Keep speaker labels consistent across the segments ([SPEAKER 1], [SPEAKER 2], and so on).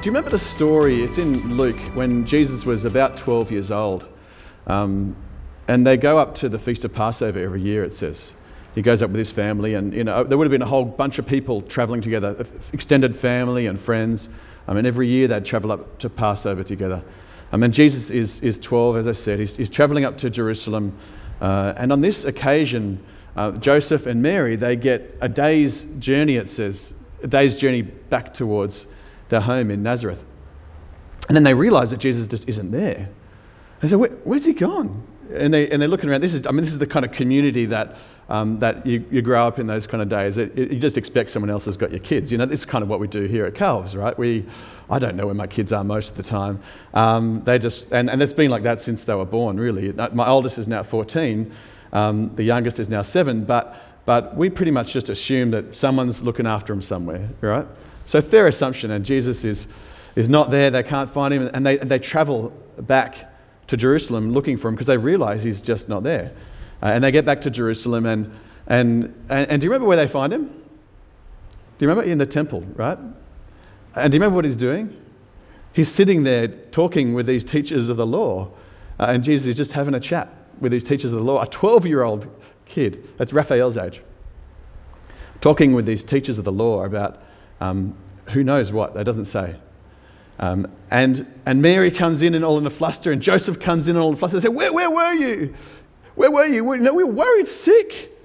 [SPEAKER 1] Do you remember the story? It's in Luke when Jesus was about 12 years old. Um, and they go up to the Feast of Passover every year, it says. He goes up with his family, and you know, there would have been a whole bunch of people traveling together, extended family and friends. I mean, every year they'd travel up to Passover together. I mean, Jesus is, is 12, as I said. He's, he's traveling up to Jerusalem. Uh, and on this occasion, uh, Joseph and Mary, they get a day's journey, it says, a day's journey back towards their home in Nazareth. And then they realize that Jesus just isn't there. They say, Where, Where's he gone? And, they, and they're looking around. This is, I mean, this is the kind of community that, um, that you, you grow up in those kind of days. It, it, you just expect someone else has got your kids. You know, this is kind of what we do here at Cal's, right? We, I don't know where my kids are most of the time. Um, they just, and, and it's been like that since they were born, really. My oldest is now 14. Um, the youngest is now seven. But, but we pretty much just assume that someone's looking after them somewhere, right? So, fair assumption, and Jesus is, is not there, they can't find him, and they, they travel back to Jerusalem looking for him because they realize he's just not there. Uh, and they get back to Jerusalem, and, and, and, and do you remember where they find him? Do you remember? In the temple, right? And do you remember what he's doing? He's sitting there talking with these teachers of the law, uh, and Jesus is just having a chat with these teachers of the law. A 12 year old kid, that's Raphael's age, talking with these teachers of the law about um, who knows what? That doesn't say. Um, and, and Mary comes in and all in a fluster, and Joseph comes in and all in a fluster. They say, Where, where were you? Where were you? No, we were worried sick.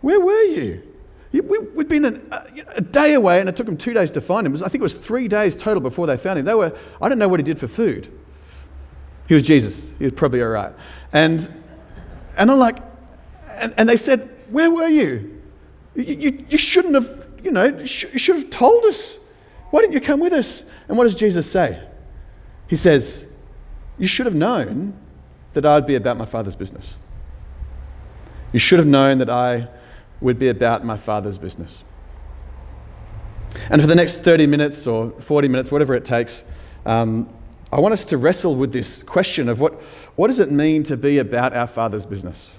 [SPEAKER 1] Where were you? We, we'd been an, a, a, day away, and it took them two days to find him. I think it was three days total before they found him. They were, I don't know what he did for food. He was Jesus. He was probably all right. And, and I'm like, and, and they said, Where were you? You, you? you shouldn't have you know, you should have told us. Why didn't you come with us? And what does Jesus say? He says, You should have known that I'd be about my Father's business. You should have known that I would be about my Father's business. And for the next 30 minutes or 40 minutes, whatever it takes, um, I want us to wrestle with this question of what, what does it mean to be about our Father's business?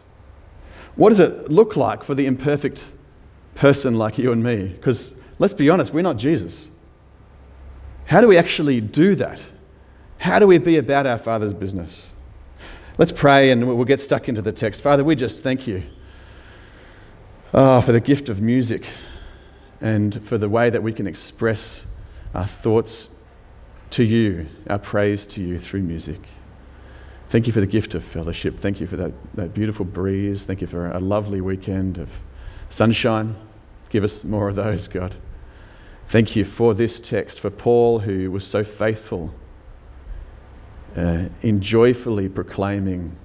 [SPEAKER 1] What does it look like for the imperfect person like you and me. Because let's be honest, we're not Jesus. How do we actually do that? How do we be about our Father's business? Let's pray and we'll get stuck into the text. Father, we just thank you oh, for the gift of music and for the way that we can express our thoughts to you, our praise to you through music. Thank you for the gift of fellowship. Thank you for that, that beautiful breeze. Thank you for a lovely weekend of sunshine. Give us more of those, God. Thank you for this text, for Paul, who was so faithful uh, in joyfully proclaiming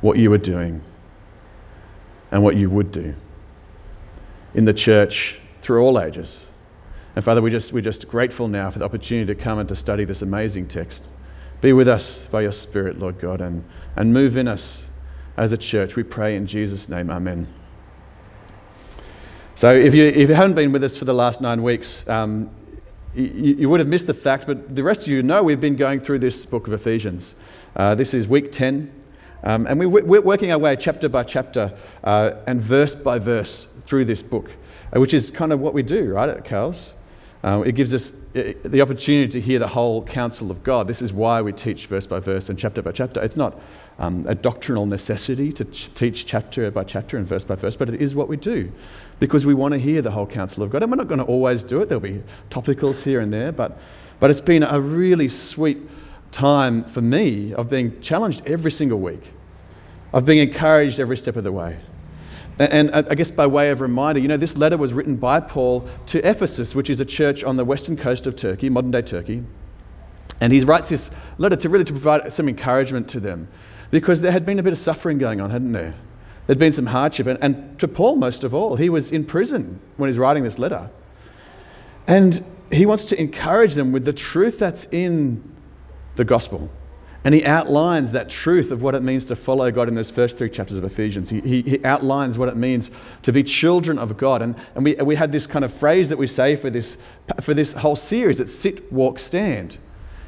[SPEAKER 1] what you were doing and what you would do in the church through all ages. And Father, we just, we're just grateful now for the opportunity to come and to study this amazing text. Be with us by your Spirit, Lord God, and, and move in us as a church. We pray in Jesus' name. Amen. So, if you, if you haven't been with us for the last nine weeks, um, you, you, would have missed the fact, but the rest of you know we've been going through this book of Ephesians. Uh, this is week 10, um, and we, we're working our way chapter by chapter uh, and verse by verse through this book, uh, which is kind of what we do, right, at Cal's. Uh, it gives us the opportunity to hear the whole counsel of God. This is why we teach verse by verse and chapter by chapter. It's not um, a doctrinal necessity to ch- teach chapter by chapter and verse by verse, but it is what we do because we want to hear the whole counsel of God. And we're not going to always do it, there'll be topicals here and there, but, but it's been a really sweet time for me of being challenged every single week, of being encouraged every step of the way. And uh, I guess by way of reminder, you know, this letter was written by Paul to Ephesus, which is a church on the western coast of Turkey, modern day Turkey. And he writes this letter to really to provide some encouragement to them because there had been a bit of suffering going on, hadn't there? There'd been some hardship. And, and to Paul, most of all, he was in prison when he's writing this letter. And he wants to encourage them with the truth that's in the gospel. And he outlines that truth of what it means to follow God in those first three chapters of Ephesians. He, he, he, outlines what it means to be children of God. And, and we, we had this kind of phrase that we say for this, for this whole series it's sit, walk, stand.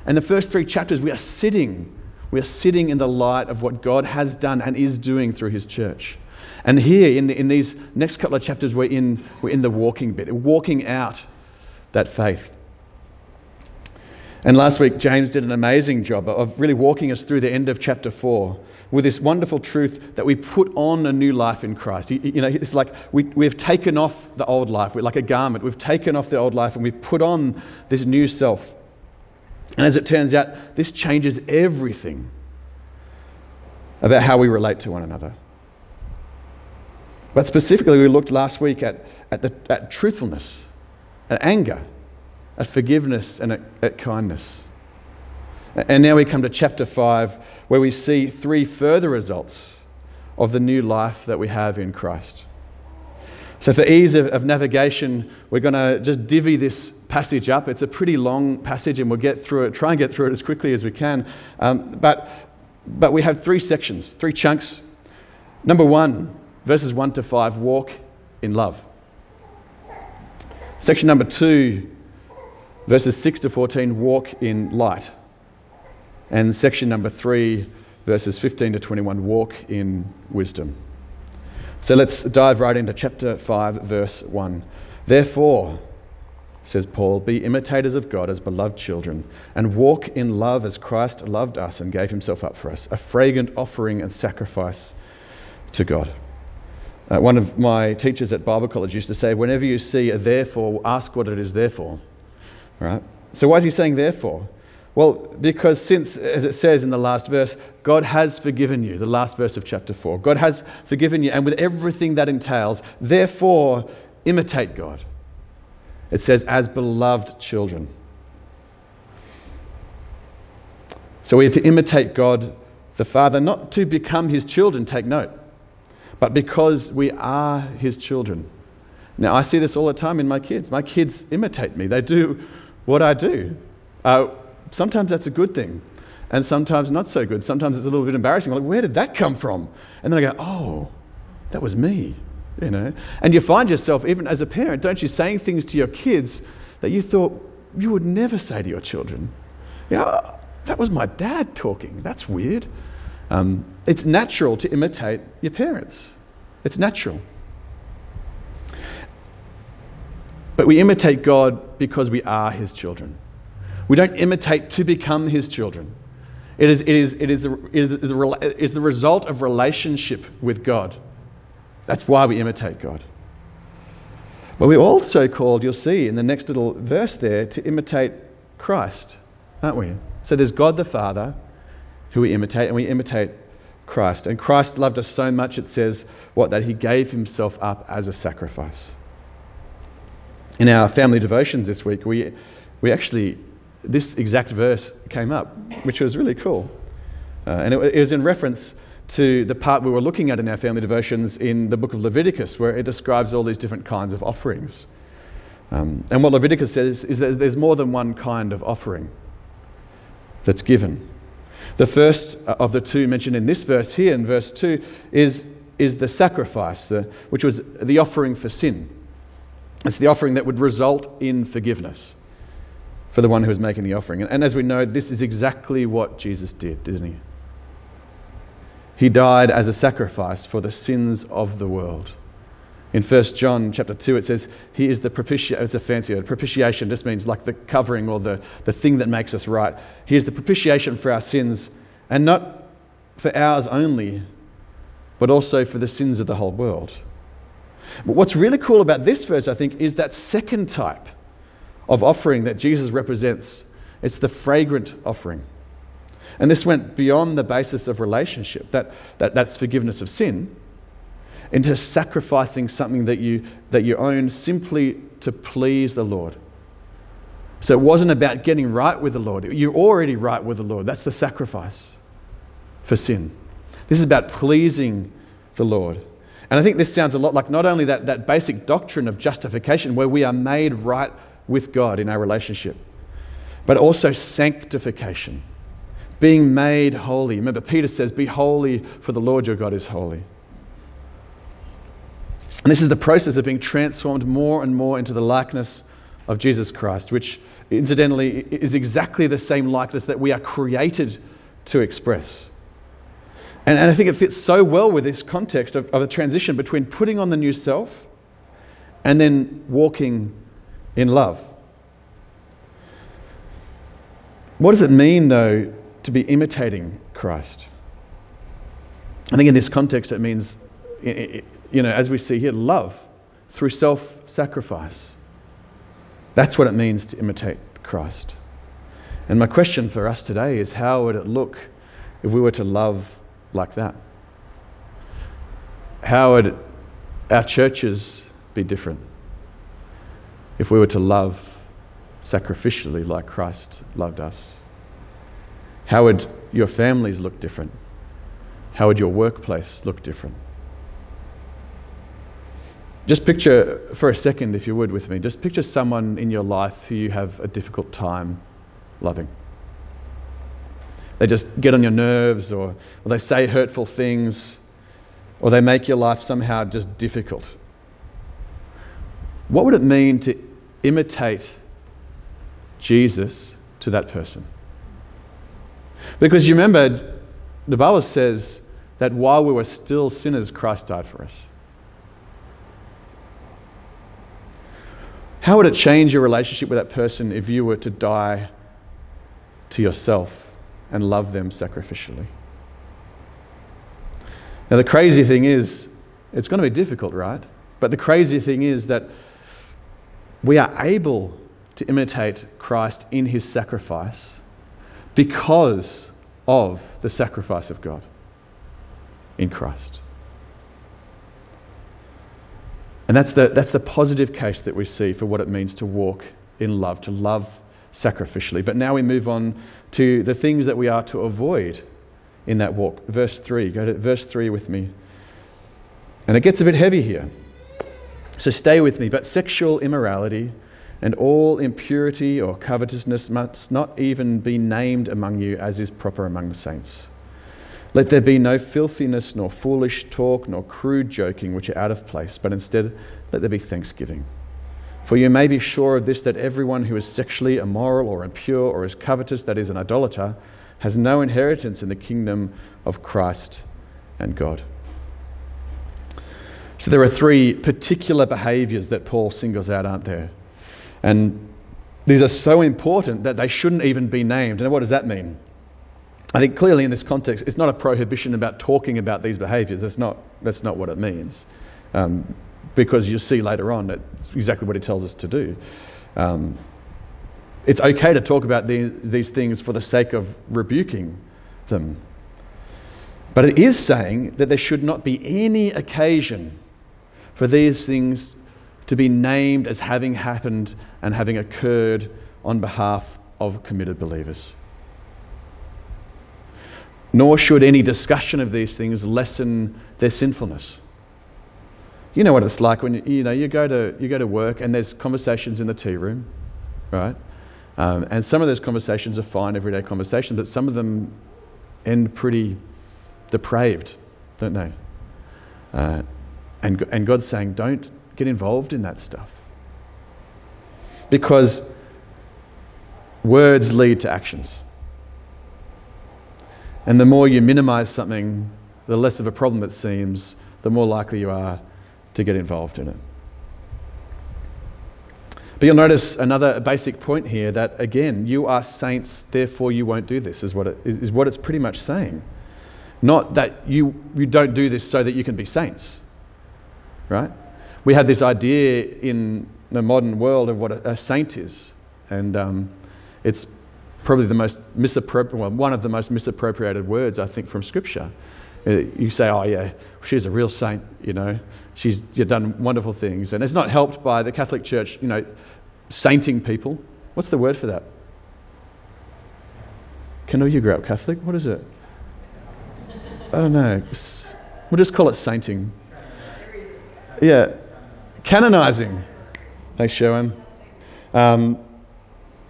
[SPEAKER 1] And the first three chapters, we are sitting. We are sitting in the light of what God has done and is doing through his church. And here, in, the, in these next couple of chapters, we're in, we're in the walking bit, walking out that faith. And last week, James did an amazing job of really walking us through the end of chapter 4 with this wonderful truth that we put on a new life in Christ. You know, it's like we, we've taken off the old life, we're like a garment. We've taken off the old life and we've put on this new self. And as it turns out, this changes everything about how we relate to one another. But specifically, we looked last week at, at, the, at truthfulness, at anger at forgiveness and at, at kindness. And now we come to chapter 5, where we see three further results of the new life that we have in Christ. So, for ease of, of navigation, we're going to just divvy this passage up. It's a pretty long passage, and we'll get through it, try and get through it as quickly as we can. Um, but, but we have three sections, three chunks. Number one, verses 1 to 5, walk in love. Section number two, Verses 6 to 14 walk in light. And section number 3, verses 15 to 21 walk in wisdom. So let's dive right into chapter 5, verse 1. Therefore, says Paul, be imitators of God as beloved children, and walk in love as Christ loved us and gave himself up for us, a fragrant offering and sacrifice to God. Uh, one of my teachers at Bible college used to say, whenever you see a therefore, ask what it is there for. Right? So, why is he saying therefore? Well, because since, as it says in the last verse, God has forgiven you, the last verse of chapter 4, God has forgiven you, and with everything that entails, therefore, imitate God. It says, as beloved children. So we are to imitate God the Father, not to become his children, take note, but because we are his children. Now, I see this all the time in my kids. My kids imitate me, they do what I do. Uh, sometimes that's a good thing, and sometimes not so good. Sometimes it's a little bit embarrassing. Like, where did that come from? And then I go, oh, that was me. You know, and you find yourself, even as a parent, don't you, saying things to your kids that you thought you would never say to your children. You know, that was my dad talking. That's weird. Um, it's natural to imitate your parents. It's natural. But we imitate God because we are His children. We don't imitate to become His children. It is, it is, it is, the, the, is the result of relationship with God. That's why we imitate God. But we're also called, you'll see in the next little verse there, to imitate Christ, aren't we? So there's God the Father, who we imitate, and we imitate Christ. And Christ loved us so much, it says, what? That he gave himself up as a sacrifice in our family devotions this week, we, we actually, this exact verse came up, which was really cool. Uh, and it, it, was in reference to the part we were looking at in our family devotions in the book of Leviticus, where it describes all these different kinds of offerings. Um, and what Leviticus says is that there's more than one kind of offering that's given. The first of the two mentioned in this verse here, in verse 2, is, is the sacrifice, the, which was the offering for sin. It's the offering that would result in forgiveness for the one who is making the offering. And as we know, this is exactly what Jesus did, didn't he? He died as a sacrifice for the sins of the world. In 1 John chapter 2, it says, He is the propitiation. It's a fancy word. Propitiation just means like the covering or the, the thing that makes us right. He is the propitiation for our sins, and not for ours only, but also for the sins of the whole world. But what's really cool about this verse, I think, is that second type of offering that Jesus represents. It's the fragrant offering. And this went beyond the basis of relationship, that, that, that's forgiveness of sin, into sacrificing something that you, that you own simply to please the Lord. So it wasn't about getting right with the Lord. You're already right with the Lord. That's the sacrifice for sin. This is about pleasing the Lord. And I think this sounds a lot like not only that, that basic doctrine of justification where we are made right with God in our relationship, but also sanctification, being made holy. Remember, Peter says, Be holy, for the Lord your God is holy. And this is the process of being transformed more and more into the likeness of Jesus Christ, which incidentally is exactly the same likeness that we are created to express. And, and I think it fits so well with this context of, of a transition between putting on the new self and then walking in love. What does it mean, though, to be imitating Christ? I think in this context, it means, you know, as we see here, love through self sacrifice. That's what it means to imitate Christ. And my question for us today is how would it look if we were to love like that? How would our churches be different if we were to love sacrificially like Christ loved us? How would your families look different? How would your workplace look different? Just picture for a second, if you would, with me, just picture someone in your life who you have a difficult time loving. They just get on your nerves, or, or they say hurtful things, or they make your life somehow just difficult. What would it mean to imitate Jesus to that person? Because you remember, the Bible says that while we were still sinners, Christ died for us. How would it change your relationship with that person if you were to die to yourself and love them sacrificially? Now, the crazy thing is, it's going to be difficult, right? But the crazy thing is that we are able to imitate Christ in his sacrifice because of the sacrifice of God in Christ. And that's the, that's the positive case that we see for what it means to walk in love, to love sacrificially. But now we move on to the things that we are to avoid in that walk. Verse 3. Go to verse 3 with me. And it gets a bit heavy here. So stay with me. But sexual immorality and all impurity or covetousness must not even be named among you as is proper among the saints. Let there be no filthiness, nor foolish talk, nor crude joking, which are out of place, but instead let there be thanksgiving. For you may be sure of this that everyone who is sexually immoral or impure or is covetous, that is, an idolater, has no inheritance in the kingdom of Christ and God. So there are three particular behaviors that Paul singles out, aren't there? And these are so important that they shouldn't even be named. And what does that mean? I think clearly in this context, it's not a prohibition about talking about these behaviours. That's not, that's not what it means. Um, because you'll see later on that's exactly what he tells us to do. Um, it's okay to talk about these, these things for the sake of rebuking them. But it is saying that there should not be any occasion for these things to be named as having happened and having occurred on behalf of committed believers nor should any discussion of these things lessen their sinfulness. You know what it's like when you know you go to you go to work and there's conversations in the tea room, right? Um, and some of those conversations are fine, everyday conversations, but some of them end pretty depraved, don't they? Uh, and and God's saying, don't get involved in that stuff because words lead to actions. And the more you minimize something, the less of a problem it seems, the more likely you are to get involved in it. But you'll notice another basic point here that, again, you are saints, therefore you won't do this, is what, it, is what it's pretty much saying. Not that you, you don't do this so that you can be saints, right? We have this idea in the modern world of what a, a saint is, and um, it's probably the most misappropriated, well, one of the most misappropriated words, I think, from Scripture. Uh, you say, oh, yeah, she's a real saint, you know, she's done wonderful things. And it's not helped by the Catholic Church, you know, sainting people. What's the word for that? Can you grow up Catholic? What is it? I don't know. We'll just call it sainting. Yeah. Canonizing. Thanks, Sharon. Um,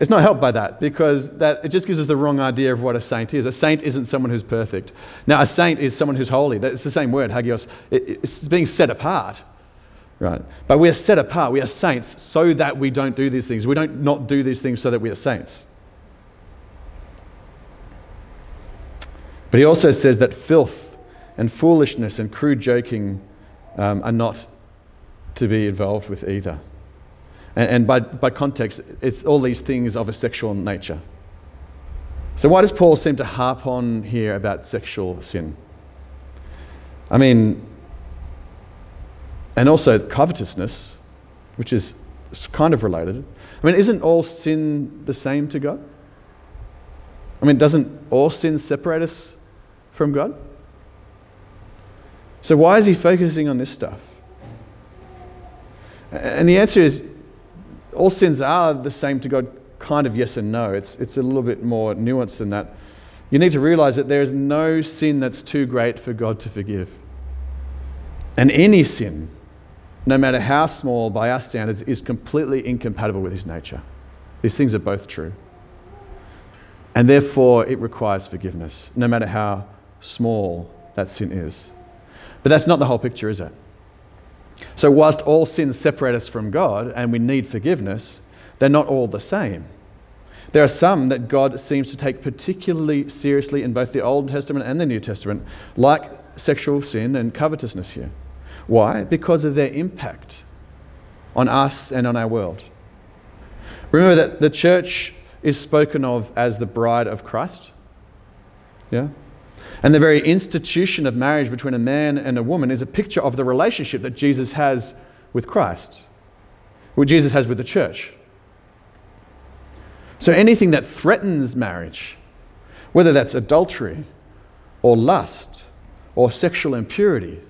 [SPEAKER 1] it's not helped by that because that, it just gives us the wrong idea of what a saint is. A saint isn't someone who's perfect. Now, a saint is someone who's holy. It's the same word, hagios. It, it's being set apart, right? But we are set apart. We are saints so that we don't do these things. We don't not do these things so that we are saints. But he also says that filth and foolishness and crude joking um, are not to be involved with either. And, and by, by context, it's all these things of a sexual nature. So, why does Paul seem to harp on here about sexual sin? I mean, and also covetousness, which is kind of related. I mean, isn't all sin the same to God? I mean, doesn't all sin separate us from God? So, why is he focusing on this stuff? And the answer is all sins are the same to God, kind of yes and no. It's, it's a little bit more nuanced than that. You need to realize that there is no sin that's too great for God to forgive. And any sin, no matter how small by our standards, is completely incompatible with His nature. These things are both true. And therefore, it requires forgiveness, no matter how small that sin is. But that's not the whole picture, is it? So, whilst all sins separate us from God and we need forgiveness, they're not all the same. There are some that God seems to take particularly seriously in both the Old Testament and the New Testament, like sexual sin and covetousness here. Why? Because of their impact on us and on our world. Remember that the church is spoken of as the bride of Christ. Yeah? And the very institution of marriage between a man and a woman is a picture of the relationship that Jesus has with Christ, what Jesus has with the church. So anything that threatens marriage, whether that's adultery or lust or sexual impurity,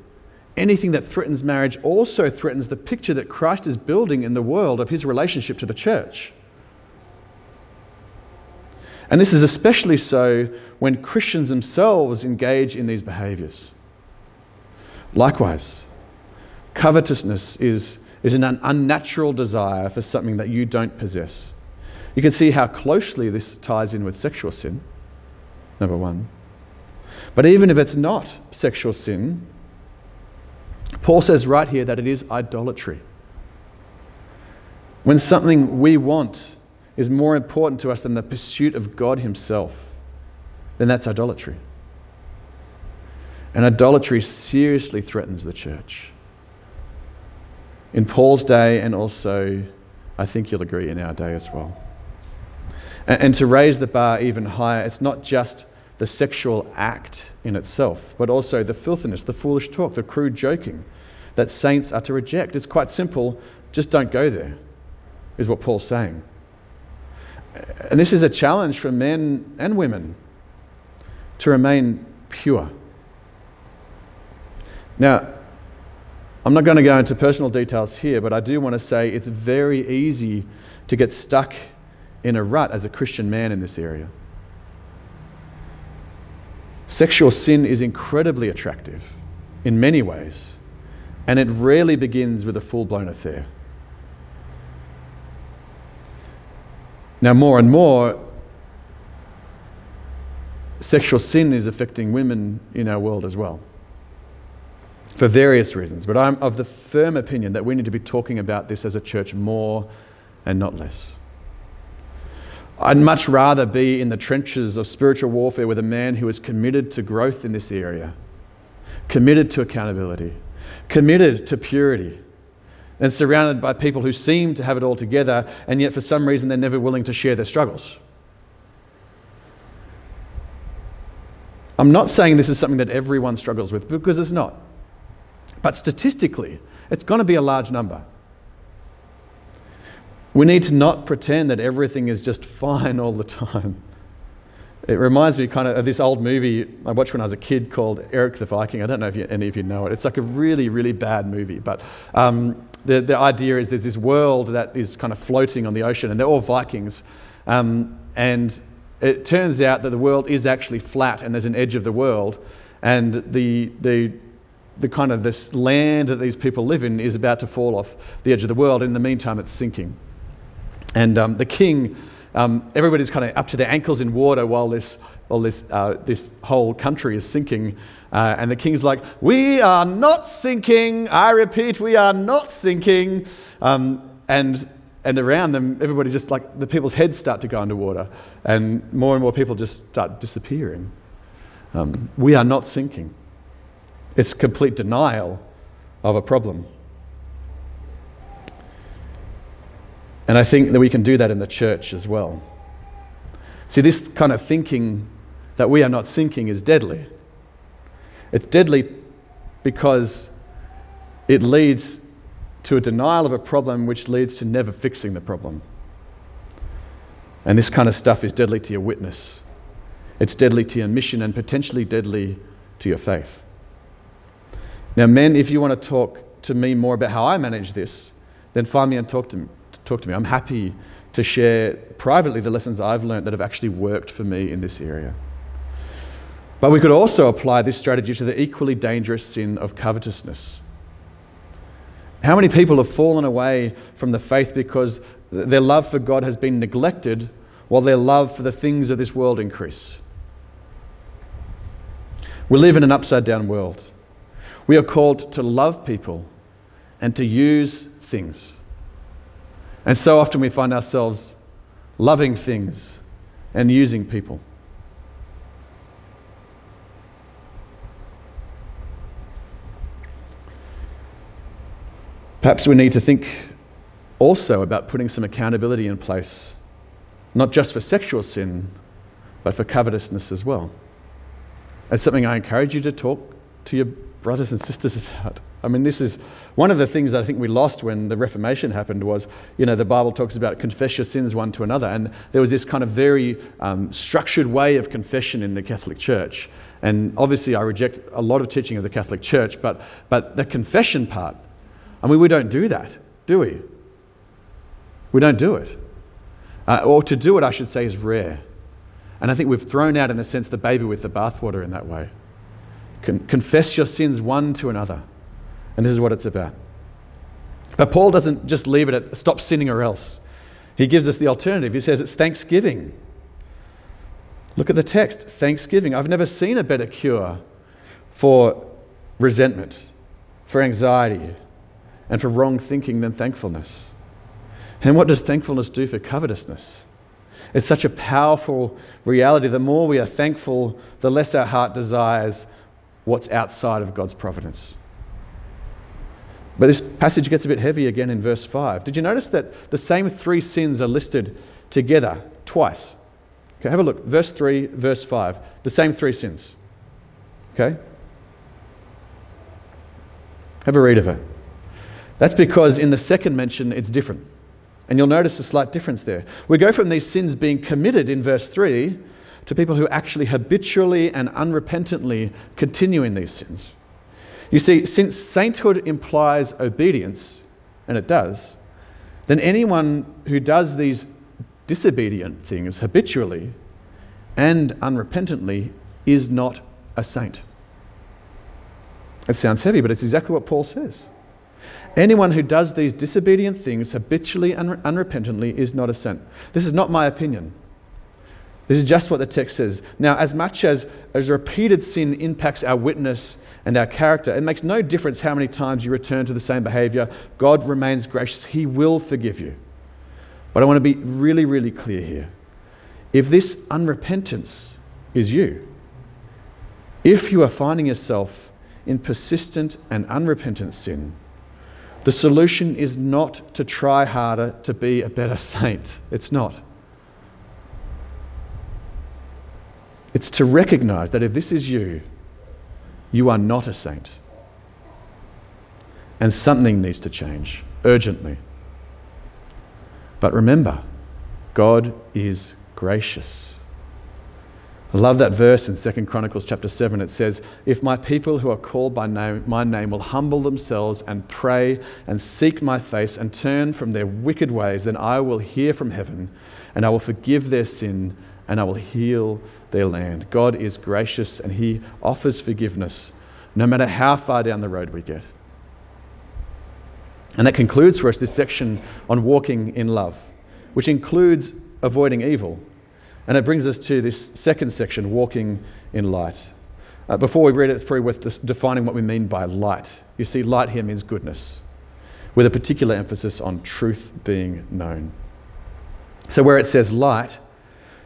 [SPEAKER 1] anything that threatens marriage also threatens the picture that Christ is building in the world of his relationship to the church. And this is especially so when Christians themselves engage in these behaviors. Likewise, covetousness is, is an unnatural desire for something that you don't possess. You can see how closely this ties in with sexual sin, number one. But even if it's not sexual sin, Paul says right here that it is idolatry. When something we want is more important to us than the pursuit of God Himself, then that's idolatry. And idolatry seriously threatens the church. In Paul's day, and also, I think you'll agree, in our day as well. And, and to raise the bar even higher, it's not just the sexual act in itself, but also the filthiness, the foolish talk, the crude joking that saints are to reject. It's quite simple. Just don't go there, is what Paul's saying. And this is a challenge for men and women to remain pure. Now, I'm not going to go into personal details here, but I do want to say it's very easy to get stuck in a rut as a Christian man in this area. Sexual sin is incredibly attractive in many ways, and it rarely begins with a full blown affair. Now, more and more, sexual sin is affecting women in our world as well, for various reasons. But I'm of the firm opinion that we need to be talking about this as a church more and not less. I'd much rather be in the trenches of spiritual warfare with a man who is committed to growth in this area, committed to accountability, committed to purity, and surrounded by people who seem to have it all together, and yet for some reason they're never willing to share their struggles. I'm not saying this is something that everyone struggles with because it's not. But statistically, it's going to be a large number. We need to not pretend that everything is just fine all the time. It reminds me kind of of this old movie I watched when I was a kid called Erik the Viking. I don't know if you, any of you know it. It's like a really, really bad movie. But um, the, the idea is there's this world that is kind of floating on the ocean, and they're all Vikings. Um, and it turns out that the world is actually flat, and there's an edge of the world. And the, the, the kind of this land that these people live in is about to fall off the edge of the world. In the meantime, it's sinking. And um, the king, um, everybody's kind of up to their ankles in water while this, while this, uh, this whole country is sinking. Uh, and the king's like, We are not sinking. I repeat, we are not sinking. Um, and, and around them, everybody just like the people's heads start to go underwater. And more and more people just start disappearing. Um, we are not sinking. It's complete denial of a problem. And I think that we can do that in the church as well. See, this kind of thinking that we are not sinking is deadly. It's deadly because it leads to a denial of a problem, which leads to never fixing the problem. And this kind of stuff is deadly to your witness. It's deadly to your mission and potentially deadly to your faith. Now, men, if you want to talk to me more about how I manage this, then find me and talk to me talk to me. I'm happy to share privately the lessons I've learned that have actually worked for me in this area. But we could also apply this strategy to the equally dangerous sin of covetousness. How many people have fallen away from the faith because their love for God has been neglected while their love for the things of this world increase? We live in an upside down world. We are called to love people and to use things. And so often we find ourselves loving things and using people. Perhaps we need to think also about putting some accountability in place, not just for sexual sin, but for covetousness as well. It's something I encourage you to talk to your brothers and sisters about. I mean, this is one of the things that I think we lost when the Reformation happened was, you know, the Bible talks about confess your sins one to another. And there was this kind of very um, structured way of confession in the Catholic Church. And obviously, I reject a lot of teaching of the Catholic Church, but, but the confession part, I mean, we don't do that, do we? We don't do it. Uh, or to do it, I should say, is rare. And I think we've thrown out, in a sense, the baby with the bathwater in that way. Con- confess your sins one to another. And this is what it's about. But Paul doesn't just leave it at stop sinning or else. He gives us the alternative. He says it's thanksgiving. Look at the text thanksgiving. I've never seen a better cure for resentment, for anxiety, and for wrong thinking than thankfulness. And what does thankfulness do for covetousness? It's such a powerful reality. The more we are thankful, the less our heart desires what's outside of God's providence. But this passage gets a bit heavy again in verse 5. Did you notice that the same three sins are listed together twice? Okay, have a look. Verse 3, verse 5. The same three sins. Okay? Have a read of it. That's because in the second mention it's different. And you'll notice a slight difference there. We go from these sins being committed in verse 3 to people who actually habitually and unrepentantly continue in these sins. You see, since sainthood implies obedience, and it does, then anyone who does these disobedient things habitually and unrepentantly is not a saint. It sounds heavy, but it's exactly what Paul says. Anyone who does these disobedient things habitually and unrepentantly is not a saint. This is not my opinion. This is just what the text says. Now, as much as, as repeated sin impacts our witness and our character, it makes no difference how many times you return to the same behavior. God remains gracious, He will forgive you. But I want to be really, really clear here. If this unrepentance is you, if you are finding yourself in persistent and unrepentant sin, the solution is not to try harder to be a better saint. It's not. It's to recognize that if this is you, you are not a saint. And something needs to change urgently. But remember, God is gracious. I love that verse in 2 Chronicles chapter 7. It says, If my people who are called by name, my name will humble themselves and pray and seek my face and turn from their wicked ways, then I will hear from heaven and I will forgive their sin and I will heal their land. God is gracious and He offers forgiveness no matter how far down the road we get. And that concludes for us this section on walking in love. which includes avoiding evil. And it brings us to this second section, walking in light. Uh, before we read it, it's probably worth defining what we mean by light. You see, light here means goodness, with a particular emphasis on truth being known. So, where it says light,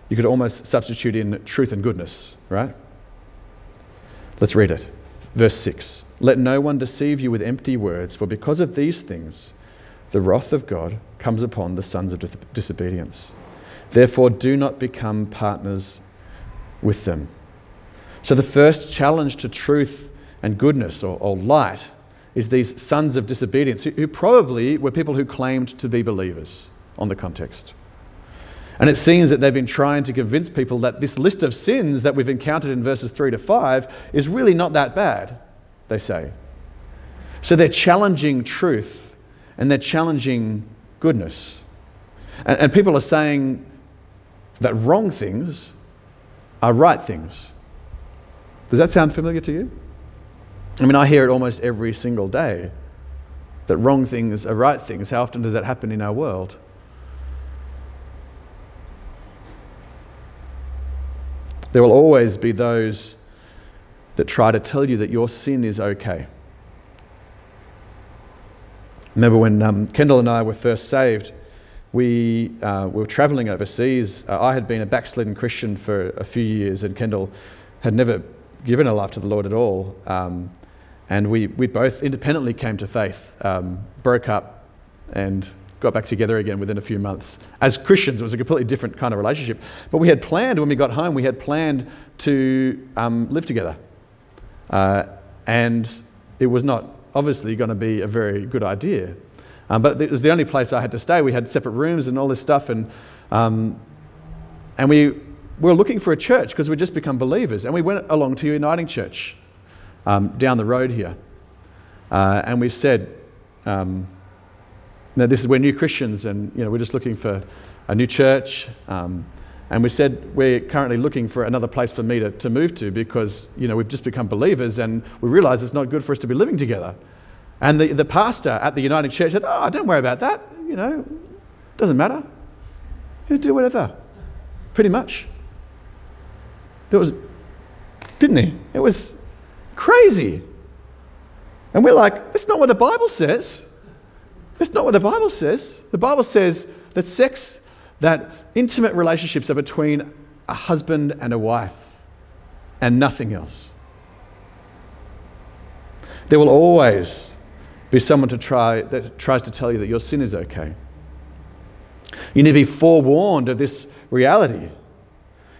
[SPEAKER 1] you could almost substitute in truth and goodness, right? Let's read it. Verse 6 Let no one deceive you with empty words, for because of these things, the wrath of God comes upon the sons of disobedience. Therefore, do not become partners with them. So, the first challenge to truth and goodness or, or light is these sons of disobedience, who, who probably were people who claimed to be believers on the context. And it seems that they've been trying to convince people that this list of sins that we've encountered in verses 3 to 5 is really not that bad, they say. So they're challenging truth and they're challenging goodness. And, and people are saying that wrong things are right things. Does that sound familiar to you? I mean, I hear it almost every single day that wrong things are right things. How often does that happen in our world? There will always be those that try to tell you that your sin is okay. Remember when um, Kendall and I were first saved, we, uh, were traveling overseas. Uh, I had been a backslidden Christian for a few years, and Kendall had never given a life to the Lord at all. Um, and we, we both independently came to faith, um, broke up, and got back together again within a few months. As Christians, it was a completely different kind of relationship. But we had planned, when we got home, we had planned to um, live together. Uh, and it was not obviously going to be a very good idea. Um, but it was the only place I had to stay. We had separate rooms and all this stuff. And, um, and we, we were looking for a church because we'd just become believers. And we went along to Uniting Church um, down the road here. Uh, and we said, um, now, this is we're new Christians, and you know we're just looking for a new church. Um, and we said we're currently looking for another place for me to, to move to because you know we've just become believers, and we realise it's not good for us to be living together. And the, the pastor at the United Church said, "Oh, don't worry about that. You know, doesn't matter. You do whatever." Pretty much. It was, didn't he? It was crazy. And we're like, that's not what the Bible says. That's not what the Bible says. The Bible says that sex, that intimate relationships are between a husband and a wife and nothing else. There will always be someone to try, that tries to tell you that your sin is okay. You need to be forewarned of this reality.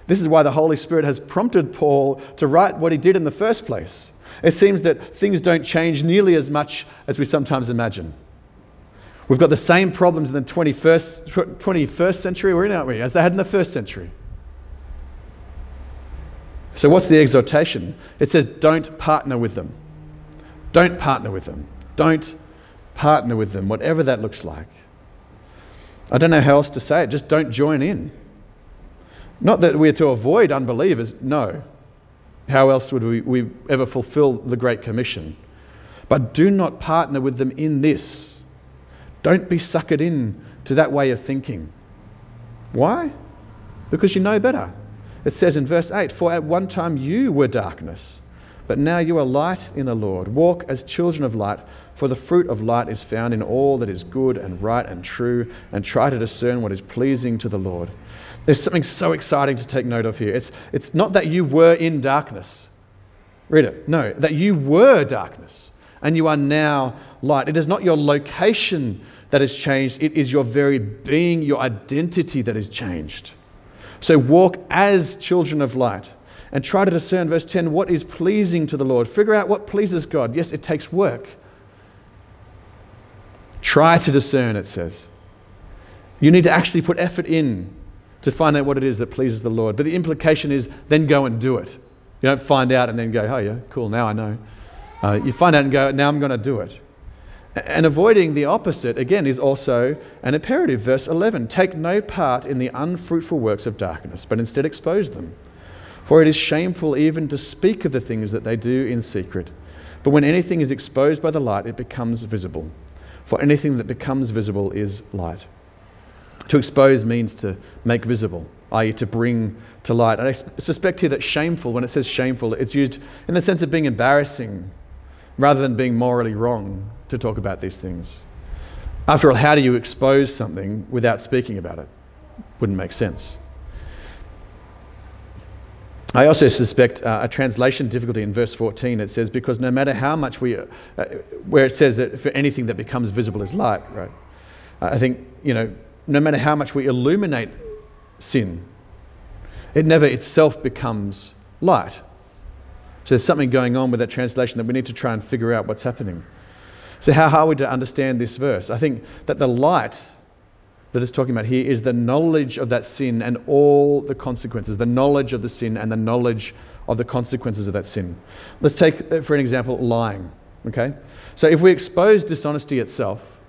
[SPEAKER 1] This is why the Holy Spirit has prompted Paul to write what he did in the first place. It seems that things don't change nearly as much as we sometimes imagine. We've got the same problems in the 21st, 21st century we're in, aren't we, as they had in the first century. So, what's the exhortation? It says, don't partner with them. Don't partner with them. Don't partner with them, whatever that looks like. I don't know how else to say it. Just don't join in. Not that we're to avoid unbelievers, no. How else would we, we ever fulfill the Great Commission? But do not partner with them in this don't be suckered in to that way of thinking. Why? Because you know better. It says in verse 8 For at one time you were darkness, but now you are light in the Lord. Walk as children of light, for the fruit of light is found in all that is good and right and true, and try to discern what is pleasing to the Lord. There's something so exciting to take note of here. It's, it's not that you were in darkness. Read it. No, that you were darkness and you are now light. It is not your location that has changed, it is your very being, your identity that is changed. So walk as children of light and try to discern, verse 10, what is pleasing to the Lord. Figure out what pleases God. Yes, it takes work. Try to discern, it says. You need to actually put effort in to find out what it is that pleases the Lord. But the implication is then go and do it. You don't find out and then go, oh, yeah, cool, now I know. Uh, you find out and go, now I'm going to do it. And avoiding the opposite, again, is also an imperative. Verse 11 Take no part in the unfruitful works of darkness, but instead expose them. For it is shameful even to speak of the things that they do in secret. But when anything is exposed by the light, it becomes visible. For anything that becomes visible is light. To expose means to make visible, i.e., to bring to light. And I suspect here that shameful, when it says shameful, it's used in the sense of being embarrassing rather than being morally wrong to talk about these things. After all, how do you expose something without speaking about it? Wouldn't make sense. I also suspect uh, a translation difficulty in verse 14. It says, because no matter how much we, uh, where it says that for anything that becomes visible is light, right? I think, you know, no matter how much we illuminate sin, it never itself becomes light. So there's something going on with that translation that we need to try and figure out what's happening. So, how are we to understand this verse? I think that the light that it's talking about here is the knowledge of that sin and all the consequences, the knowledge of the sin and the knowledge of the consequences of that sin. Let's take, uh, for an example, lying. Okay? So, if we expose dishonesty itself,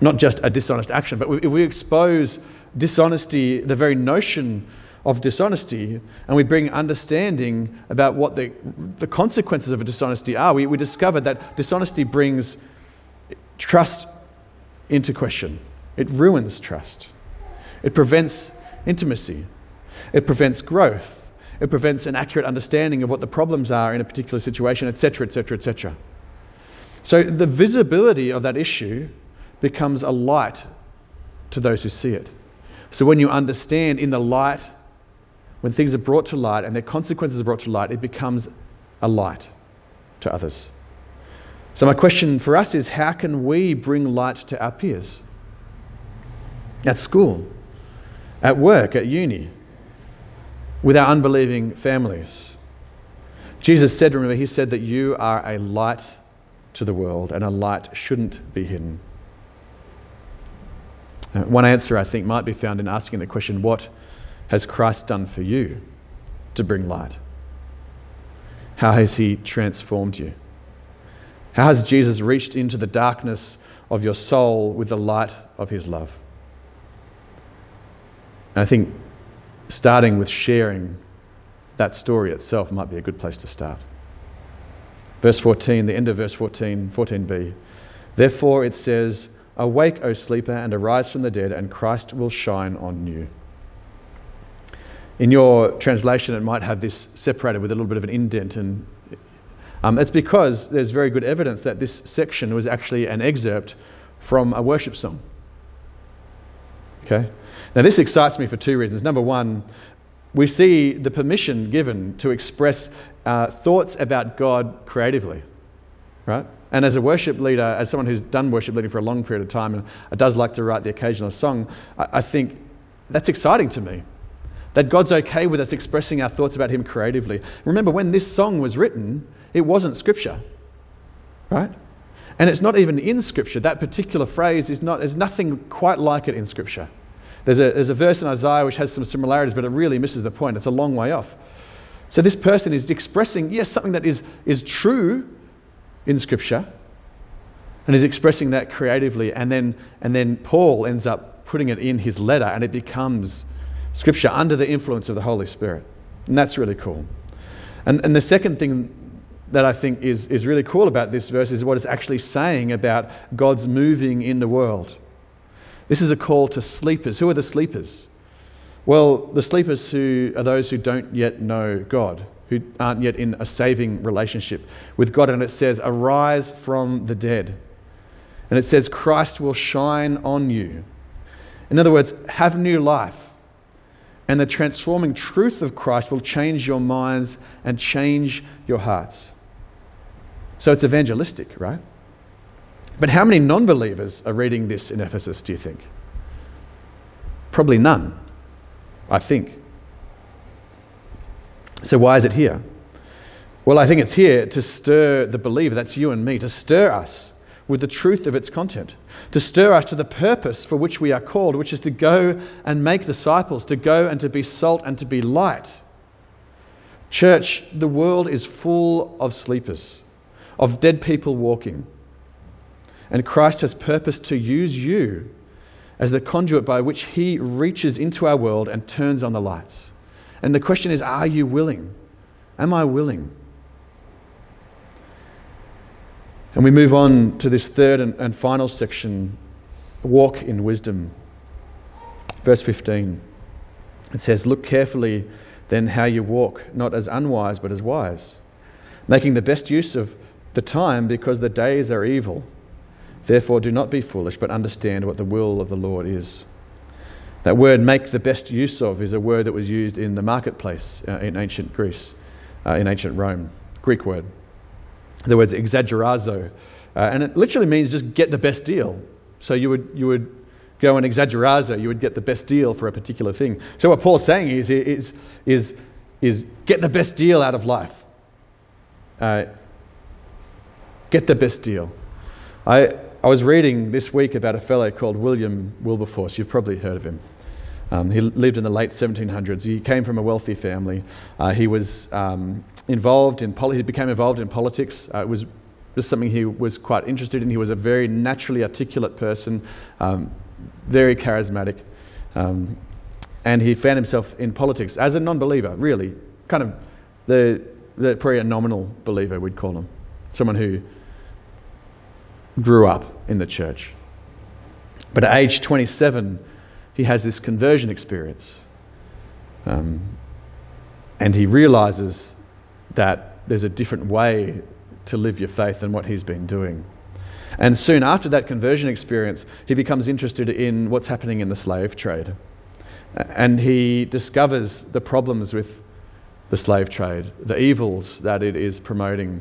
[SPEAKER 1] not just a dishonest action, but if we expose dishonesty, the very notion of dishonesty, and we bring understanding about what the, the consequences of a dishonesty are, we, we discover that dishonesty brings trust into question. It ruins trust. It prevents intimacy. It prevents growth. It prevents an accurate understanding of what the problems are in a particular situation, etc., etc., etc. So the visibility of that issue becomes a light to those who see it. So when you understand in the light, when things are brought to light and their consequences are brought to light, it becomes a light to others. So, my question for us is how can we bring light to our peers? At school, at work, at uni, with our unbelieving families. Jesus said, remember, he said that you are a light to the world, and a light shouldn't be hidden. Uh, one answer, I think, might be found in asking the question what has Christ done for you to bring light? How has he transformed you? How has Jesus reached into the darkness of your soul with the light of his love? And I think starting with sharing that story itself might be a good place to start. Verse 14, the end of verse 14, 14b. Therefore it says, Awake, O sleeper, and arise from the dead, and Christ will shine on you. In your translation, it might have this separated with a little bit of an indent, and um, it's because there's very good evidence that this section was actually an excerpt from a worship song. Okay? Now, this excites me for two reasons. Number one, we see the permission given to express uh, thoughts about God creatively, right? And as a worship leader, as someone who's done worship leading for a long period of time and does like to write the occasional song, I, I think that's exciting to me. That God's okay with us expressing our thoughts about Him creatively. Remember, when this song was written, it wasn't Scripture, right? And it's not even in Scripture. That particular phrase is not, there's nothing quite like it in Scripture. There's a, there's a verse in Isaiah which has some similarities, but it really misses the point. It's a long way off. So this person is expressing, yes, something that is, is true in Scripture, and is expressing that creatively. And then, and then Paul ends up putting it in his letter, and it becomes Scripture under the influence of the Holy Spirit. And that's really cool. And, and the second thing that I think is, is really cool about this verse is what it's actually saying about God's moving in the world. This is a call to sleepers. Who are the sleepers? Well, the sleepers who are those who don't yet know God, who aren't yet in a saving relationship with God. And it says, Arise from the dead. And it says, Christ will shine on you. In other words, have new life and the transforming truth of Christ will change your minds and change your hearts. So it's evangelistic, right? But how many non believers are reading this in Ephesus, do you think? Probably none, I think. So why is it here? Well, I think it's here to stir the believer, that's you and me, to stir us with the truth of its content, to stir us to the purpose for which we are called, which is to go and make disciples, to go and to be salt and to be light. Church, the world is full of sleepers, of dead people walking. And Christ has purpose to use you as the conduit by which he reaches into our world and turns on the lights. And the question is are you willing? Am I willing? And we move on to this third and, and final section walk in wisdom. Verse 15 it says, Look carefully then how you walk, not as unwise, but as wise, making the best use of the time because the days are evil. Therefore, do not be foolish, but understand what the will of the Lord is. That word, make the best use of, is a word that was used in the marketplace uh, in ancient Greece, uh, in ancient Rome. Greek word. The word's exagorazo, uh, and it literally means just get the best deal. So you would, you would go and exagorazo, you would get the best deal for a particular thing. So what Paul's saying is, is, is, is get the best deal out of life. Uh, get the best deal. I, I was reading this week about a fellow called William Wilberforce. You've probably heard of him. Um, he lived in the late 1700s. He came from a wealthy family. Uh, he was um, involved in poli- he became involved in politics. Uh, it was just something he was quite interested in. He was a very naturally articulate person, um, very charismatic. Um, and he found himself in politics as a non believer, really. Kind of the, the, probably a nominal believer, we'd call him. Someone who grew up in the church. But at age 27, he has this conversion experience. Um, and he realizes that there's a different way to live your faith than what he's been doing. And soon after that conversion experience, he becomes interested in what's happening in the slave trade. And he discovers the problems with the slave trade, the evils that it is promoting,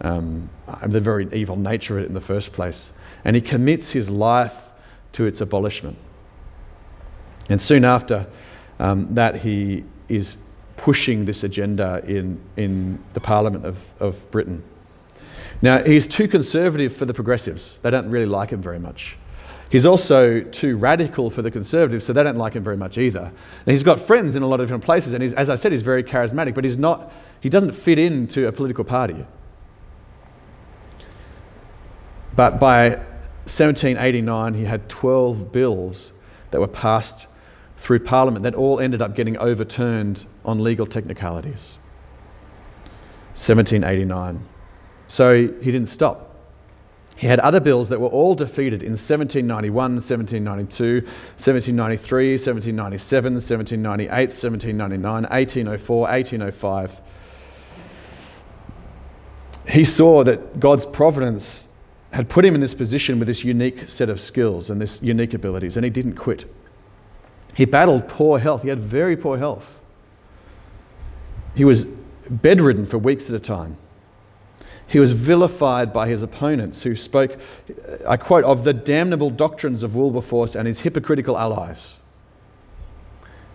[SPEAKER 1] um, the very evil nature of it in the first place. And he commits his life to its abolishment. And soon after um, that, he is pushing this agenda in, in the Parliament of, of Britain. Now, he's too conservative for the progressives. They don't really like him very much. He's also too radical for the conservatives, so they don't like him very much either. And he's got friends in a lot of different places, and as I said, he's very charismatic, but he's not, he doesn't fit into a political party. But by 1789, he had 12 bills that were passed through Parliament that all ended up getting overturned on legal technicalities. 1789. So he didn't stop. He had other bills that were all defeated in 1791, 1792, 1793, 1797, 1798, 1799, 1804, 1805. He saw that God's providence had put him in this position with this unique set of skills and this unique abilities, and he didn't quit. He battled poor health. He had very poor health. He was bedridden for weeks at a time. He was vilified by his opponents who spoke, I quote, of the damnable doctrines of Wilberforce and his hypocritical allies.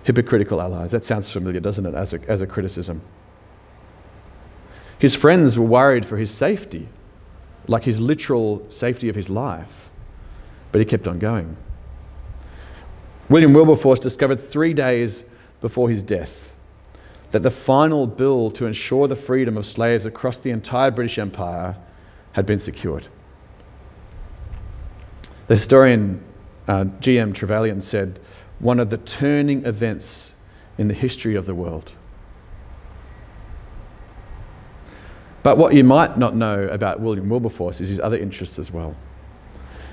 [SPEAKER 1] Hypocritical allies. That sounds familiar, doesn't it, as a, as a criticism? His friends were worried for his safety, like his literal safety of his life, but he kept on going. William Wilberforce discovered three days before his death that the final bill to ensure the freedom of slaves across the entire British Empire had been secured. The historian uh, G.M. Trevelyan said, one of the turning events in the history of the world. But what you might not know about William Wilberforce is his other interests as well.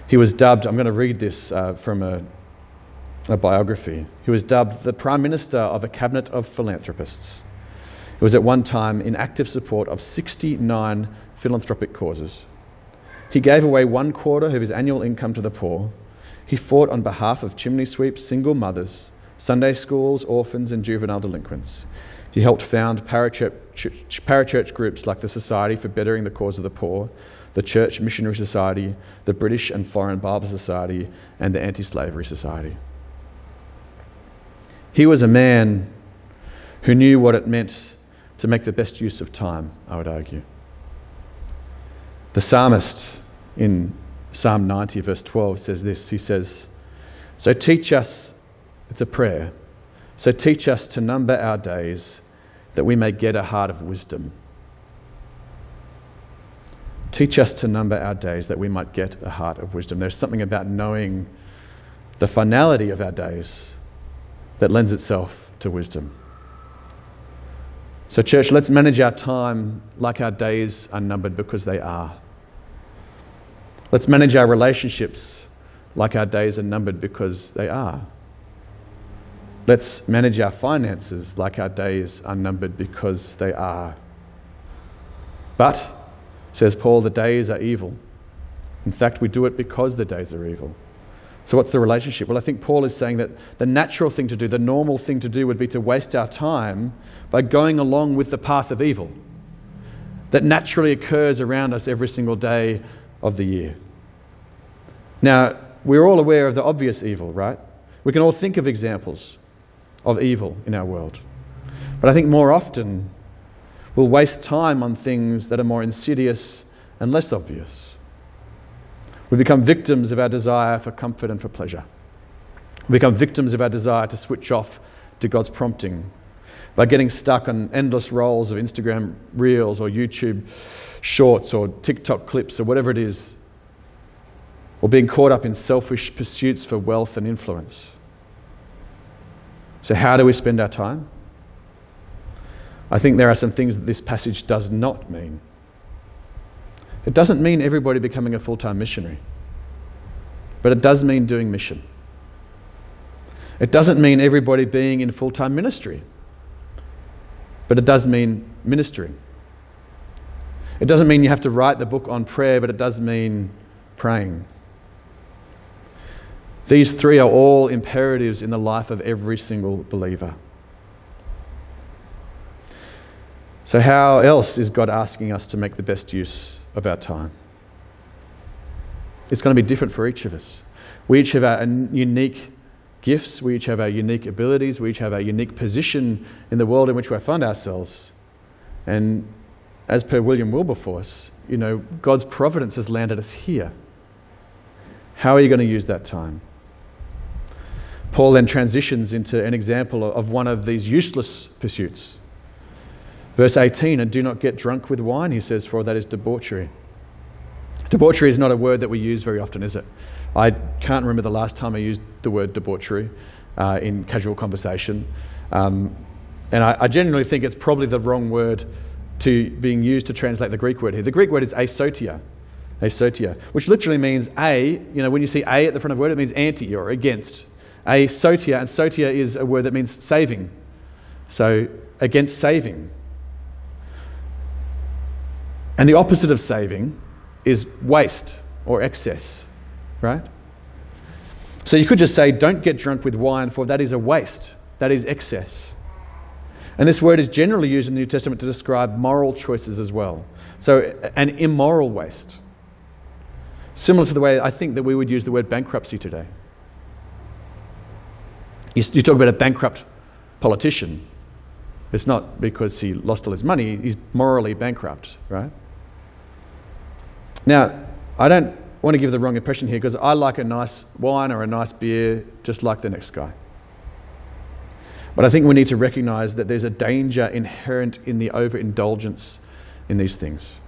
[SPEAKER 1] He was dubbed, I'm going to read this uh, from a a biography. He was dubbed the Prime Minister of a cabinet of philanthropists. He was at one time in active support of 69 philanthropic causes. He gave away one quarter of his annual income to the poor. He fought on behalf of chimney sweeps, single mothers, Sunday schools, orphans, and juvenile delinquents. He helped found parachurch, parachurch groups like the Society for Bettering the Cause of the Poor, the Church Missionary Society, the British and Foreign Bible Society, and the Anti Slavery Society. He was a man who knew what it meant to make the best use of time, I would argue. The psalmist in Psalm 90, verse 12, says this He says, So teach us, it's a prayer, so teach us to number our days that we may get a heart of wisdom. Teach us to number our days that we might get a heart of wisdom. There's something about knowing the finality of our days that lends itself to wisdom. So, church, let's manage our time like our days are numbered because they are. Let's manage our relationships like our days are numbered because they are. Let's manage our finances like our days are numbered because they are. But, says Paul, the days are evil. In fact, we do it because the days are evil. So, what's the relationship? Well, I think Paul is saying that the natural thing to do, the normal thing to do, would be to waste our time by going along with the path of evil that naturally occurs around us every single day of the year. Now, we're all aware of the obvious evil, right? We can all think of examples of evil in our world. But I think more often we'll waste time on things that are more insidious and less obvious. We become victims of our desire for comfort and for pleasure. We become victims of our desire to switch off to God's prompting by getting stuck on endless rolls of Instagram reels or YouTube shorts or TikTok clips or whatever it is, or being caught up in selfish pursuits for wealth and influence. So, how do we spend our time? I think there are some things that this passage does not mean. It doesn't mean everybody becoming a full time missionary, but it does mean doing mission. It doesn't mean everybody being in full time ministry, but it does mean ministering. It doesn't mean you have to write the book on prayer, but it does mean praying. These three are all imperatives in the life of every single believer. So, how else is God asking us to make the best use of our time? It's going to be different for each of us. We each have our unique gifts, we each have our unique abilities, we each have our unique position in the world in which we find ourselves. And as per William Wilberforce, you know, God's providence has landed us here. How are you going to use that time? Paul then transitions into an example of one of these useless pursuits. Verse 18, and do not get drunk with wine, he says, for that is debauchery. Debauchery is not a word that we use very often, is it? I can't remember the last time I used the word debauchery uh, in casual conversation. Um, and I, I genuinely think it's probably the wrong word to being used to translate the Greek word here. The Greek word is asotia, asotia, which literally means a, you know, when you see a at the front of a word, it means anti or against a sotia, and sotia is a word that means saving. So, against saving. And the opposite of saving is waste or excess, right? So you could just say, don't get drunk with wine, for that is a waste, that is excess. And this word is generally used in the New Testament to describe moral choices as well. So, an immoral waste. Similar to the way I think that we would use the word bankruptcy today. You, you talk about a bankrupt politician. It's not because he lost all his money, he's morally bankrupt, right? Now, I don't want to give the wrong impression here because I like a nice wine or a nice beer just like the next guy. But I think we need to recognize that there's a danger inherent in the overindulgence in these things.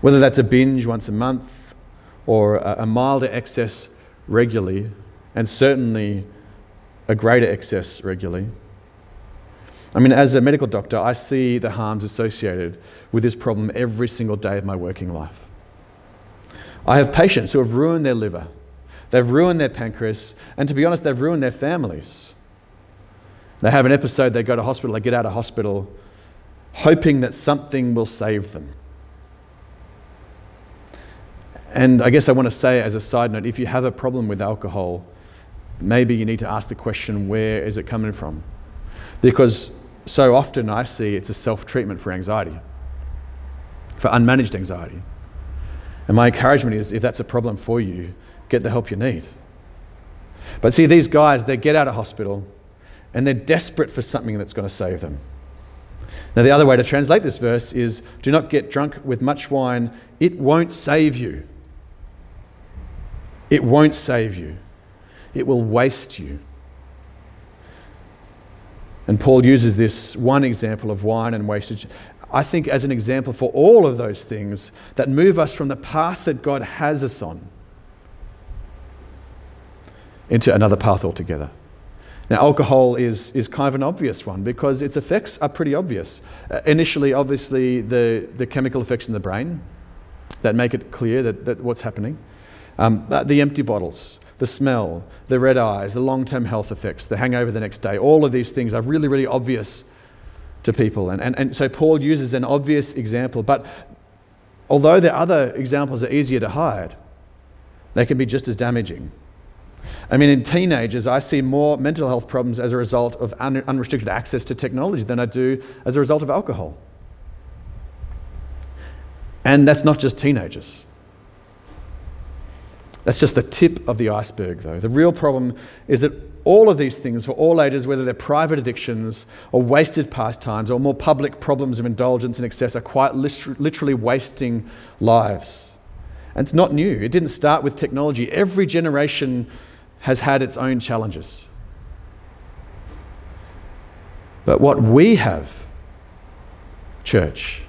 [SPEAKER 1] Whether that's a binge once a month or a milder excess regularly, and certainly a greater excess regularly. I mean, as a medical doctor, I see the harms associated with this problem every single day of my working life. I have patients who have ruined their liver, they've ruined their pancreas, and to be honest, they've ruined their families. They have an episode, they go to hospital, they get out of hospital, hoping that something will save them. And I guess I want to say, as a side note, if you have a problem with alcohol, maybe you need to ask the question where is it coming from? Because so often I see it's a self treatment for anxiety, for unmanaged anxiety. And my encouragement is if that's a problem for you, get the help you need. But see, these guys, they get out of hospital and they're desperate for something that's going to save them. Now, the other way to translate this verse is do not get drunk with much wine, it won't save you. It won't save you it will waste you. And Paul uses this one example of wine and wastage, I think, as an example for all of those things that move us from the path that God has us on into another path altogether. Now, alcohol is, is kind of an obvious one because its effects are pretty obvious. Uh, initially, obviously, the, the chemical effects in the brain that make it clear that, that what's happening. Um, the empty bottles the smell, the red eyes, the long term health effects, the hangover the next day. All of these things are really, really obvious to people. And, and, and so Paul uses an obvious example. But although the other examples are easier to hide, they can be just as damaging. I mean, in teenagers, I see more mental health problems as a result of un- unrestricted access to technology than I do as a result of alcohol. And that's not just teenagers. That's just the tip of the iceberg, though. The real problem is that all of these things, for all ages, whether they're private addictions or wasted pastimes or more public problems of indulgence and excess, are quite literally wasting lives. And it's not new. It didn't start with technology. Every generation has had its own challenges. But what we have, church,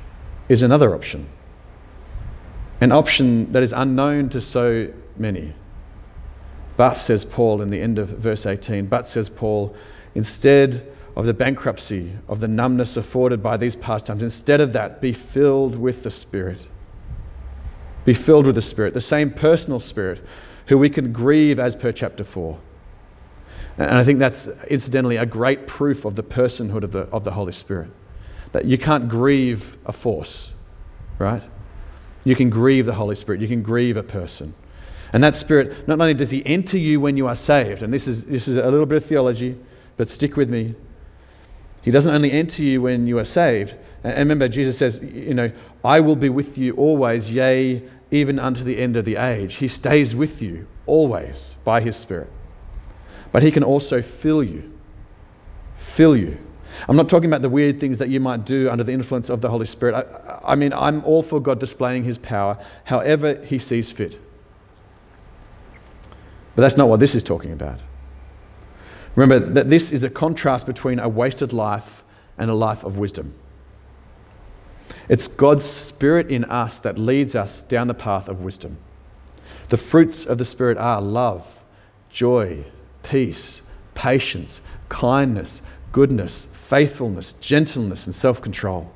[SPEAKER 1] is another option. An option that is unknown to so many. But, says Paul in the end of verse 18, but, says Paul, instead of the bankruptcy, of the numbness afforded by these pastimes, instead of that, be filled with the Spirit. Be filled with the Spirit, the same personal Spirit who we can grieve as per chapter 4. And I think that's incidentally a great proof of the personhood of the, of the Holy Spirit. That you can't grieve a force, right? You can grieve the Holy Spirit, you can grieve a person. And that Spirit, not only does He enter you when you are saved, and this is, this is a little bit of theology, but stick with me. He doesn't only enter you when you are saved. And remember, Jesus says, you know, I will be with you always, yea, even unto the end of the age. He stays with you always by His Spirit. But He can also fill you. Fill you. I'm not talking about the weird things that you might do under the influence of the Holy Spirit. I, I mean, I'm all for God displaying His power however He sees fit. But that's not what this is talking about. Remember that this is a contrast between a wasted life and a life of wisdom. It's God's Spirit in us that leads us down the path of wisdom. The fruits of the Spirit are love, joy, peace, patience, kindness, goodness, faithfulness, gentleness, and self control.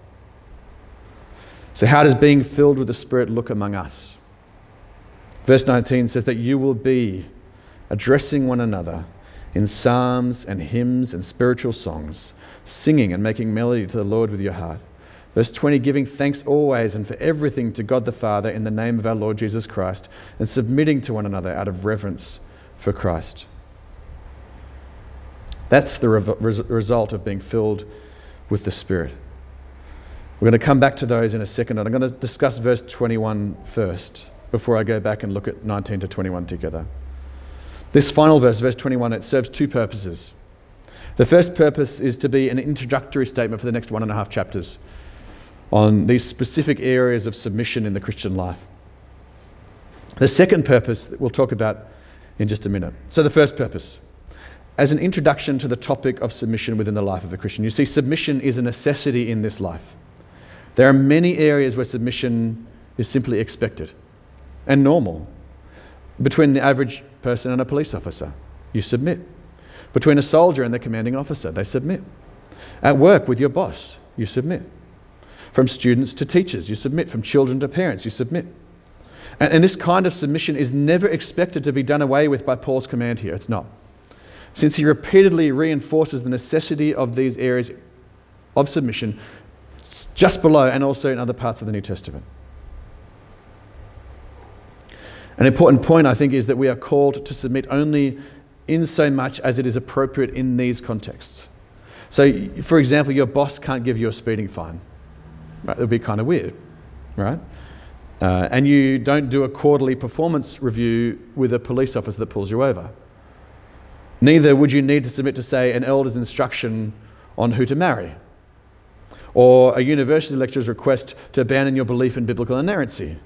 [SPEAKER 1] So, how does being filled with the Spirit look among us? Verse 19 says that you will be addressing one another in psalms and hymns and spiritual songs, singing and making melody to the Lord with your heart Verse 20, giving thanks always and for everything to God the Father in the name of our Lord Jesus Christ, and submitting to one another out of reverence for Christ. That's the re- result of being filled with the Spirit. We're going to come back to those in a second, and I'm going to discuss verse 21 first before I go back and look at 19 to 21 together. This final verse, verse 21, it serves two purposes. The first purpose is to be an introductory statement for the next one and a half chapters on these specific areas of submission in the Christian life. The second purpose that we'll talk about in just a minute. So, the first purpose, as an introduction to the topic of submission within the life of a Christian. You see, submission is a necessity in this life. There are many areas where submission is simply expected and normal. Between the average person and a police officer, you submit. Between a soldier and the commanding officer, they submit. At work with your boss, you submit. From students to teachers, you submit. From children to parents, you submit. And, and this kind of submission is never expected to be done away with by Paul's command here. It's not. Since he repeatedly reinforces the necessity of these areas of submission just below and also in other parts of the New Testament. An important point, I think, is that we are called to submit only in so much as it is appropriate in these contexts. So, for example, your boss can't give you a speeding fine. Right? It would be kind of weird, right? Uh, and you don't do a quarterly performance review with a police officer that pulls you over. Neither would you need to submit to, say, an elder's instruction on who to marry, or a university lecturer's request to abandon your belief in biblical inerrancy.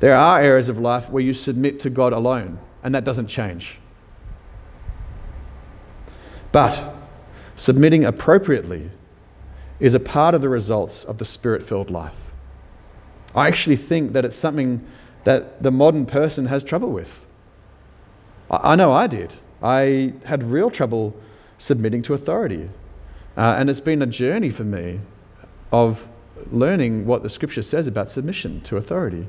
[SPEAKER 1] There are areas of life where you submit to God alone, and that doesn't change. But submitting appropriately is a part of the results of the spirit filled life. I actually think that it's something that the modern person has trouble with. I, know I did. I had real trouble submitting to authority. Uh, and it's been a journey for me of learning what the scripture says about submission to authority.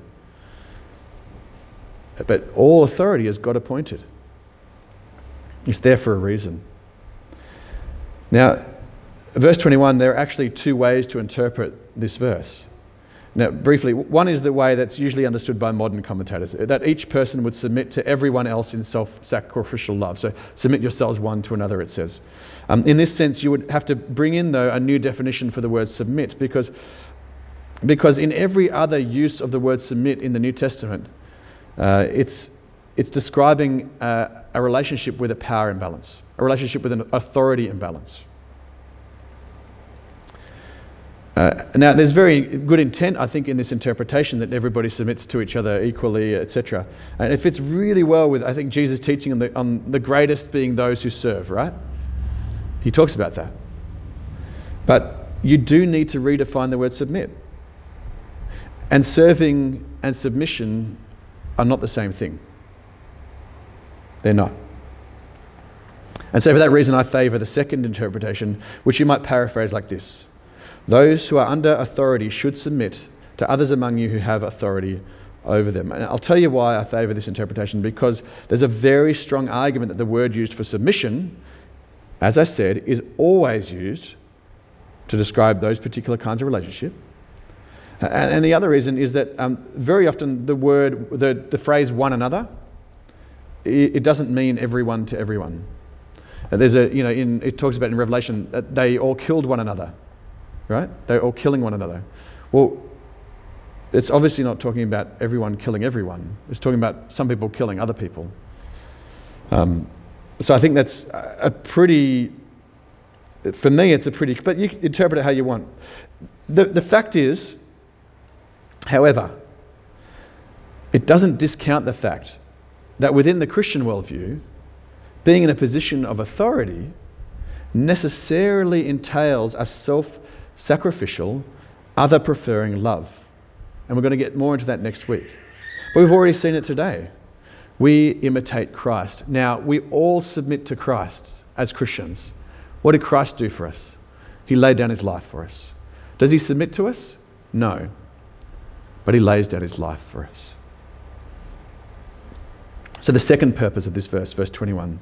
[SPEAKER 1] But all authority is God appointed. It's there for a reason. Now, verse 21, there are actually two ways to interpret this verse. Now, briefly, one is the way that's usually understood by modern commentators that each person would submit to everyone else in self sacrificial love. So, submit yourselves one to another, it says. Um, in this sense, you would have to bring in, though, a new definition for the word submit because, because in every other use of the word submit in the New Testament, uh, it's, it's describing uh, a relationship with a power imbalance, a relationship with an authority imbalance. Uh, now, there's very good intent, I think, in this interpretation that everybody submits to each other equally, etc. And it fits really well with, I think, Jesus' teaching on the, on the greatest being those who serve, right? He talks about that. But you do need to redefine the word submit. And serving and submission are not the same thing. They're not. And so, for that reason, I favour the second interpretation, which you might paraphrase like this Those who are under authority should submit to others among you who have authority over them. And I'll tell you why I favour this interpretation because there's a very strong argument that the word used for submission, as I said, is always used to describe those particular kinds of relationship. And, the other reason is that um, very often the word, the, the phrase one another, it, it doesn't mean everyone to everyone. Uh, there's a, you know, in, it talks about in Revelation that they all killed one another, right? They're all killing one another. Well, it's obviously not talking about everyone killing everyone. It's talking about some people killing other people. Um, so I think that's a pretty, for me, it's a pretty, but you interpret it how you want. The, the fact is, However, it doesn't discount the fact that within the Christian worldview, being in a position of authority necessarily entails a self sacrificial, other preferring love. And we're going to get more into that next week. But we've already seen it today. We imitate Christ. Now, we all submit to Christ as Christians. What did Christ do for us? He laid down his life for us. Does he submit to us? No but he lays down his life for us. So, the second purpose of this verse, verse 21,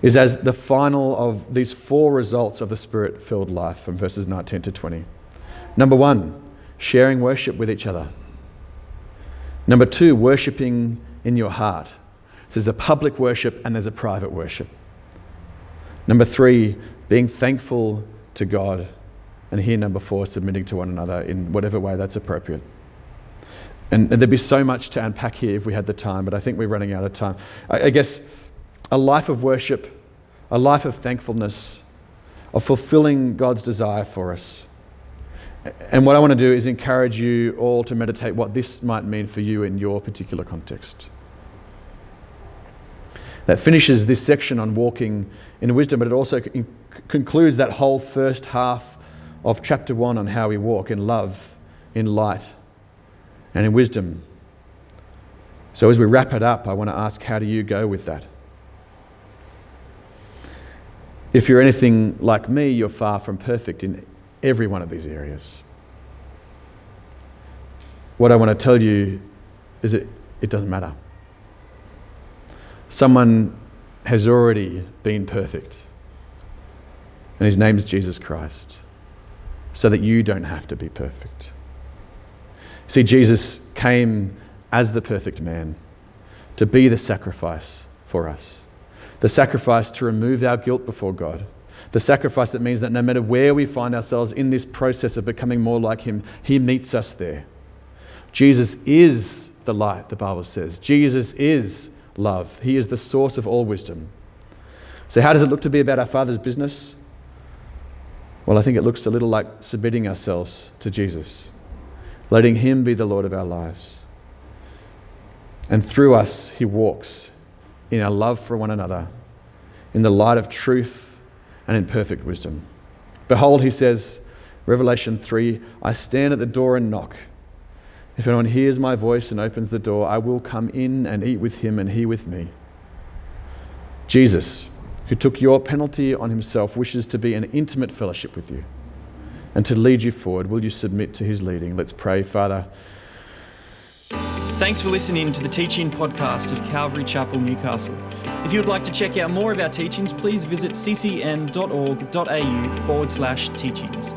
[SPEAKER 1] is as the final of these four results of the spirit filled life from verses 19 to 20. Number one, sharing worship with each other. Number two, worshipping in your heart. There's a public worship and there's a private worship. Number three, being thankful to God. And here, number four, submitting to one another in whatever way that's appropriate. And there'd be so much to unpack here if we had the time, but I think we're running out of time. I, guess a life of worship, a life of thankfulness, of fulfilling God's desire for us. And what I want to do is encourage you all to meditate what this might mean for you in your particular context. That finishes this section on walking in wisdom, but it also concludes that whole first half of chapter one on how we walk in love, in light, and in wisdom. So, as we wrap it up, I want to ask how do you go with that? If you're anything like me, you're far from perfect in every one of these areas. What I want to tell you is that it doesn't matter. Someone has already been perfect, and his name is Jesus Christ, so that you don't have to be perfect. See, Jesus came as the perfect man to be the sacrifice for us, the sacrifice to remove our guilt before God. The sacrifice that means that no matter where we find ourselves in this process of becoming more like Him, He meets us there. Jesus is the light, the Bible says. Jesus is love. He is the source of all wisdom. So, how does it look to be about our Father's business? Well, I think it looks a little like submitting ourselves to Jesus letting Him be the Lord of our lives. And through us, He walks in our love for one another, in the light of truth and in perfect wisdom. Behold, He says, Revelation 3 I stand at the door and knock. If anyone hears my voice and opens the door, I will come in and eat with him and he with me. Jesus, who took your penalty on himself, wishes to be an intimate fellowship with you and to lead you forward. Will you submit to his leading? Let's pray, Father.
[SPEAKER 2] Thanks for listening to the teaching podcast of Calvary Chapel, Newcastle. If you would like to check out more of our teachings, please visit ccn.org.au forward slash teachings.